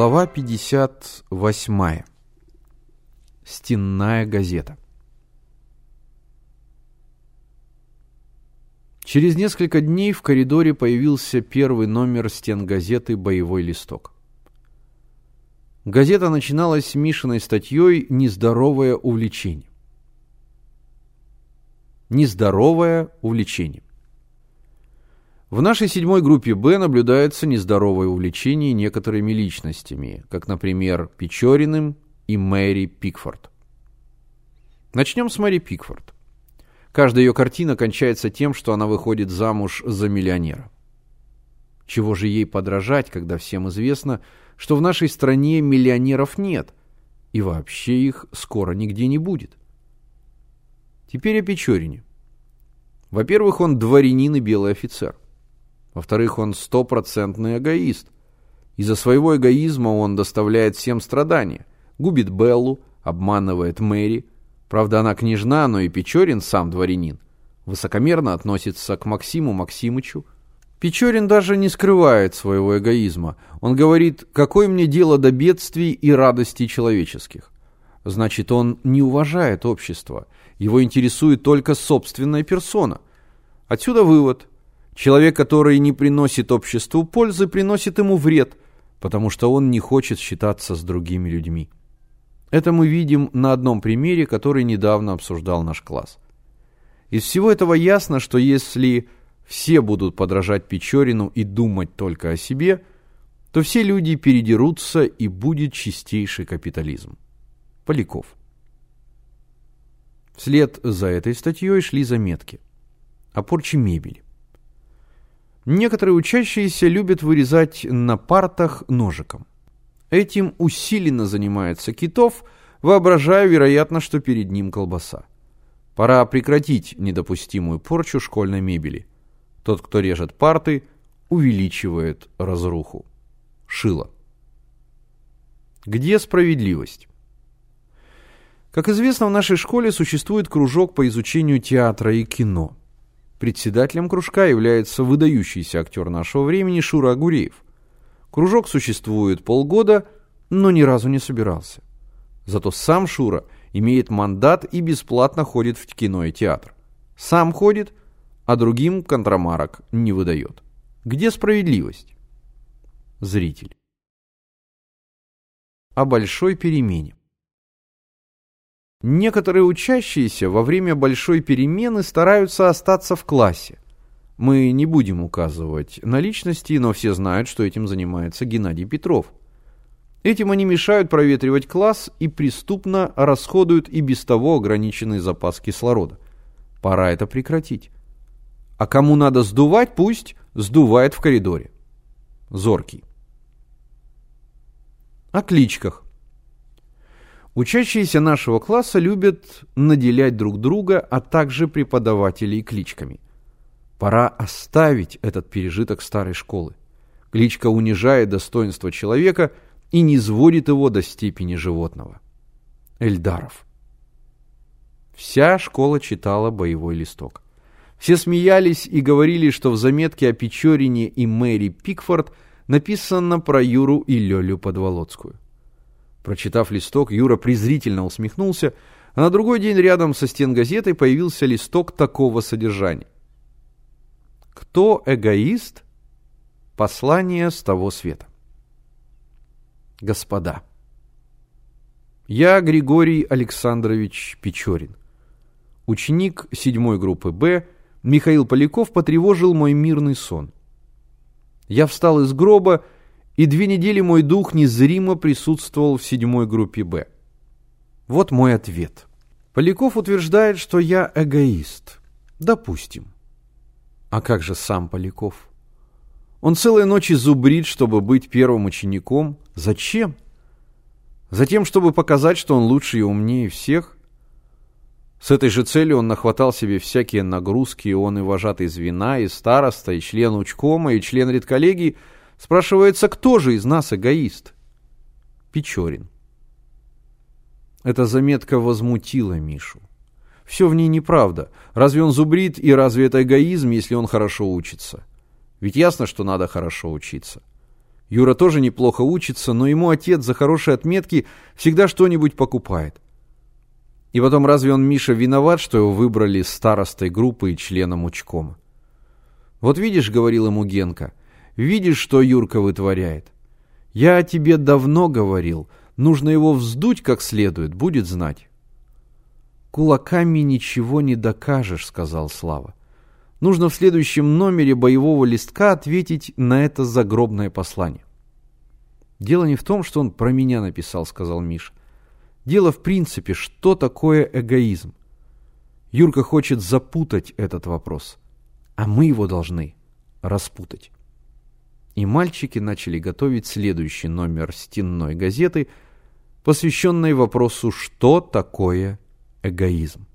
Глава 58. Стенная газета. Через несколько дней в коридоре появился первый номер стен газеты «Боевой листок». Газета начиналась Мишиной статьей «Нездоровое увлечение». Нездоровое увлечение. В нашей седьмой группе «Б» наблюдается нездоровое увлечение некоторыми личностями, как, например, Печориным и Мэри Пикфорд. Начнем с Мэри Пикфорд. Каждая ее картина кончается тем, что она выходит замуж за миллионера. Чего же ей подражать, когда всем известно, что в нашей стране миллионеров нет, и вообще их скоро нигде не будет? Теперь о Печорине. Во-первых, он дворянин и белый офицер. Во-вторых, он стопроцентный эгоист. Из-за своего эгоизма он доставляет всем страдания. Губит Беллу, обманывает Мэри. Правда, она княжна, но и Печорин сам дворянин. Высокомерно относится к Максиму Максимычу. Печорин даже не скрывает своего эгоизма. Он говорит, какое мне дело до бедствий и радостей человеческих. Значит, он не уважает общество. Его интересует только собственная персона. Отсюда вывод. Человек, который не приносит обществу пользы, приносит ему вред, потому что он не хочет считаться с другими людьми. Это мы видим на одном примере, который недавно обсуждал наш класс. Из всего этого ясно, что если все будут подражать Печорину и думать только о себе, то все люди передерутся и будет чистейший капитализм. Поляков. Вслед за этой статьей шли заметки о порче мебели. Некоторые учащиеся любят вырезать на партах ножиком. Этим усиленно занимается Китов, воображая, вероятно, что перед ним колбаса. Пора прекратить недопустимую порчу школьной мебели. Тот, кто режет парты, увеличивает разруху. Шило. Где справедливость? Как известно, в нашей школе существует кружок по изучению театра и кино – Председателем кружка является выдающийся актер нашего времени Шура Агуреев. Кружок существует полгода, но ни разу не собирался. Зато сам Шура имеет мандат и бесплатно ходит в кино и театр. Сам ходит, а другим контрамарок не выдает. Где справедливость? Зритель. О большой перемене. Некоторые учащиеся во время большой перемены стараются остаться в классе. Мы не будем указывать на личности, но все знают, что этим занимается Геннадий Петров. Этим они мешают проветривать класс и преступно расходуют и без того ограниченный запас кислорода. Пора это прекратить. А кому надо сдувать, пусть сдувает в коридоре. Зоркий. О кличках. Учащиеся нашего класса любят наделять друг друга, а также преподавателей кличками. Пора оставить этот пережиток старой школы. Кличка унижает достоинство человека и не сводит его до степени животного. Эльдаров. Вся школа читала боевой листок. Все смеялись и говорили, что в заметке о Печорине и Мэри Пикфорд написано про Юру и Лёлю Подволоцкую. Прочитав листок, Юра презрительно усмехнулся, а на другой день рядом со стен газетой появился листок такого содержания. «Кто эгоист?» Послание с того света. Господа, я Григорий Александрович Печорин. Ученик седьмой группы «Б» Михаил Поляков потревожил мой мирный сон. Я встал из гроба и две недели мой дух незримо присутствовал в седьмой группе «Б». Вот мой ответ. Поляков утверждает, что я эгоист. Допустим. А как же сам Поляков? Он целые ночи зубрит, чтобы быть первым учеником. Зачем? Затем, чтобы показать, что он лучше и умнее всех? С этой же целью он нахватал себе всякие нагрузки, и он и вожатый звена, и староста, и член учкома, и член редколлегии – Спрашивается, кто же из нас эгоист? Печорин. Эта заметка возмутила Мишу. Все в ней неправда. Разве он зубрит и разве это эгоизм, если он хорошо учится? Ведь ясно, что надо хорошо учиться. Юра тоже неплохо учится, но ему отец за хорошие отметки всегда что-нибудь покупает. И потом, разве он, Миша, виноват, что его выбрали старостой группы и членом учкома? «Вот видишь, — говорил ему Генка, — видишь, что Юрка вытворяет? Я о тебе давно говорил, нужно его вздуть как следует, будет знать». «Кулаками ничего не докажешь», — сказал Слава. «Нужно в следующем номере боевого листка ответить на это загробное послание». «Дело не в том, что он про меня написал», — сказал Миша. «Дело в принципе, что такое эгоизм. Юрка хочет запутать этот вопрос, а мы его должны распутать». И мальчики начали готовить следующий номер стенной газеты, посвященный вопросу «Что такое эгоизм?».